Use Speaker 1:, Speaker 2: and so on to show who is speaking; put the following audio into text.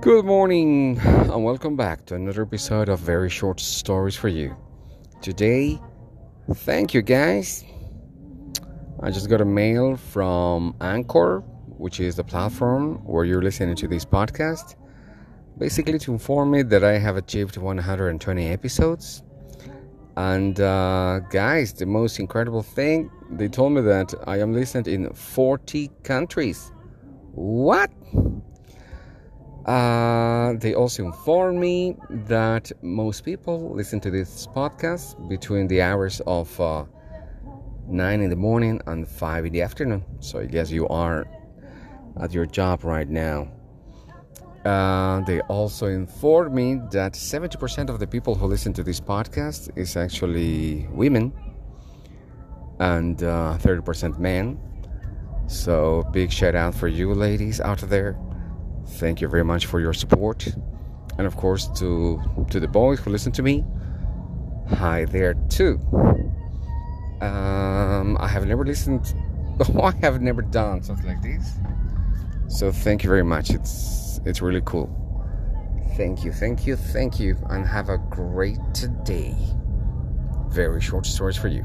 Speaker 1: Good morning and welcome back to another episode of Very Short Stories for You. Today, thank you guys. I just got a mail from Anchor, which is the platform where you're listening to this podcast, basically to inform me that I have achieved 120 episodes. And uh, guys, the most incredible thing, they told me that I am listened in 40 countries. What? Uh, they also informed me that most people listen to this podcast between the hours of uh, 9 in the morning and 5 in the afternoon. So I guess you are at your job right now. Uh, they also informed me that 70% of the people who listen to this podcast is actually women and 30% uh, men. So big shout out for you ladies out there Thank you very much for your support. And of course, to, to the boys who listen to me, hi there too. Um, I have never listened, I have never done something like this. So thank you very much. It's it's really cool. Thank you, thank you, thank you, and have a great day. Very short stories for you.